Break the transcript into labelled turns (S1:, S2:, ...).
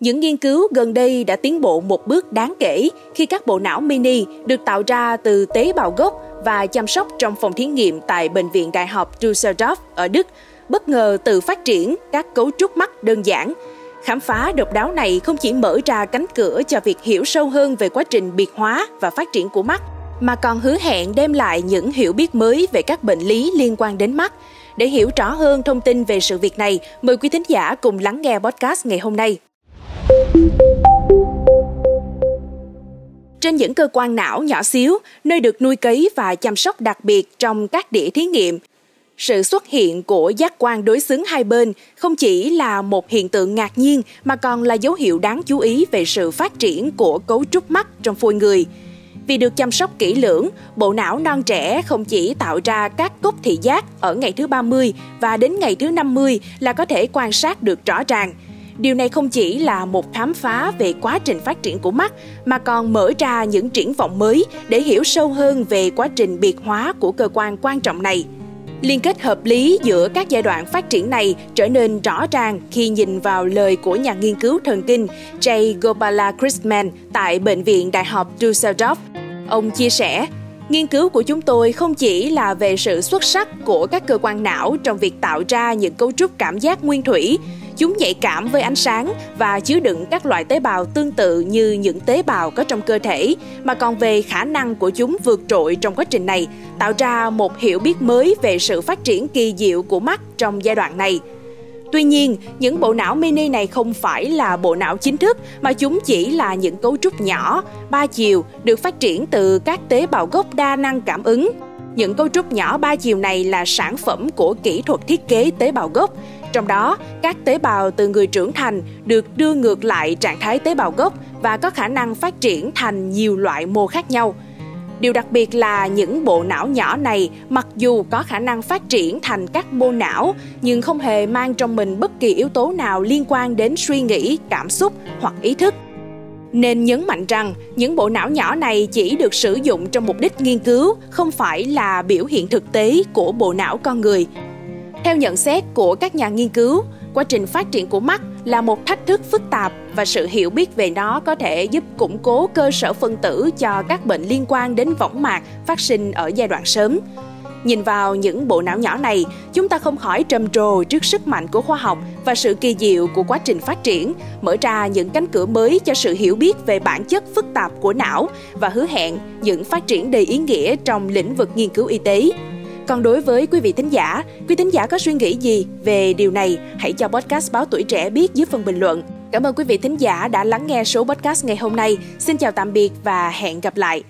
S1: Những nghiên cứu gần đây đã tiến bộ một bước đáng kể khi các bộ não mini được tạo ra từ tế bào gốc và chăm sóc trong phòng thí nghiệm tại Bệnh viện Đại học Düsseldorf ở Đức, bất ngờ tự phát triển các cấu trúc mắt đơn giản. Khám phá độc đáo này không chỉ mở ra cánh cửa cho việc hiểu sâu hơn về quá trình biệt hóa và phát triển của mắt, mà còn hứa hẹn đem lại những hiểu biết mới về các bệnh lý liên quan đến mắt. Để hiểu rõ hơn thông tin về sự việc này, mời quý thính giả cùng lắng nghe podcast ngày hôm nay. Trên những cơ quan não nhỏ xíu, nơi được nuôi cấy và chăm sóc đặc biệt trong các đĩa thí nghiệm, sự xuất hiện của giác quan đối xứng hai bên không chỉ là một hiện tượng ngạc nhiên mà còn là dấu hiệu đáng chú ý về sự phát triển của cấu trúc mắt trong phôi người. Vì được chăm sóc kỹ lưỡng, bộ não non trẻ không chỉ tạo ra các cốc thị giác ở ngày thứ 30 và đến ngày thứ 50 là có thể quan sát được rõ ràng – Điều này không chỉ là một khám phá về quá trình phát triển của mắt mà còn mở ra những triển vọng mới để hiểu sâu hơn về quá trình biệt hóa của cơ quan quan trọng này. Liên kết hợp lý giữa các giai đoạn phát triển này trở nên rõ ràng khi nhìn vào lời của nhà nghiên cứu thần kinh Jay Gopalakrishnan tại Bệnh viện Đại học Dusseldorf. Ông chia sẻ, Nghiên cứu của chúng tôi không chỉ là về sự xuất sắc của các cơ quan não trong việc tạo ra những cấu trúc cảm giác nguyên thủy, Chúng nhạy cảm với ánh sáng và chứa đựng các loại tế bào tương tự như những tế bào có trong cơ thể, mà còn về khả năng của chúng vượt trội trong quá trình này, tạo ra một hiểu biết mới về sự phát triển kỳ diệu của mắt trong giai đoạn này. Tuy nhiên, những bộ não mini này không phải là bộ não chính thức mà chúng chỉ là những cấu trúc nhỏ, ba chiều được phát triển từ các tế bào gốc đa năng cảm ứng. Những cấu trúc nhỏ ba chiều này là sản phẩm của kỹ thuật thiết kế tế bào gốc, trong đó, các tế bào từ người trưởng thành được đưa ngược lại trạng thái tế bào gốc và có khả năng phát triển thành nhiều loại mô khác nhau. Điều đặc biệt là những bộ não nhỏ này mặc dù có khả năng phát triển thành các mô não nhưng không hề mang trong mình bất kỳ yếu tố nào liên quan đến suy nghĩ, cảm xúc hoặc ý thức. Nên nhấn mạnh rằng những bộ não nhỏ này chỉ được sử dụng trong mục đích nghiên cứu, không phải là biểu hiện thực tế của bộ não con người theo nhận xét của các nhà nghiên cứu, quá trình phát triển của mắt là một thách thức phức tạp và sự hiểu biết về nó có thể giúp củng cố cơ sở phân tử cho các bệnh liên quan đến võng mạc phát sinh ở giai đoạn sớm. Nhìn vào những bộ não nhỏ này, chúng ta không khỏi trầm trồ trước sức mạnh của khoa học và sự kỳ diệu của quá trình phát triển, mở ra những cánh cửa mới cho sự hiểu biết về bản chất phức tạp của não và hứa hẹn những phát triển đầy ý nghĩa trong lĩnh vực nghiên cứu y tế. Còn đối với quý vị thính giả, quý thính giả có suy nghĩ gì về điều này? Hãy cho podcast Báo Tuổi Trẻ biết dưới phần bình luận. Cảm ơn quý vị thính giả đã lắng nghe số podcast ngày hôm nay. Xin chào tạm biệt và hẹn gặp lại.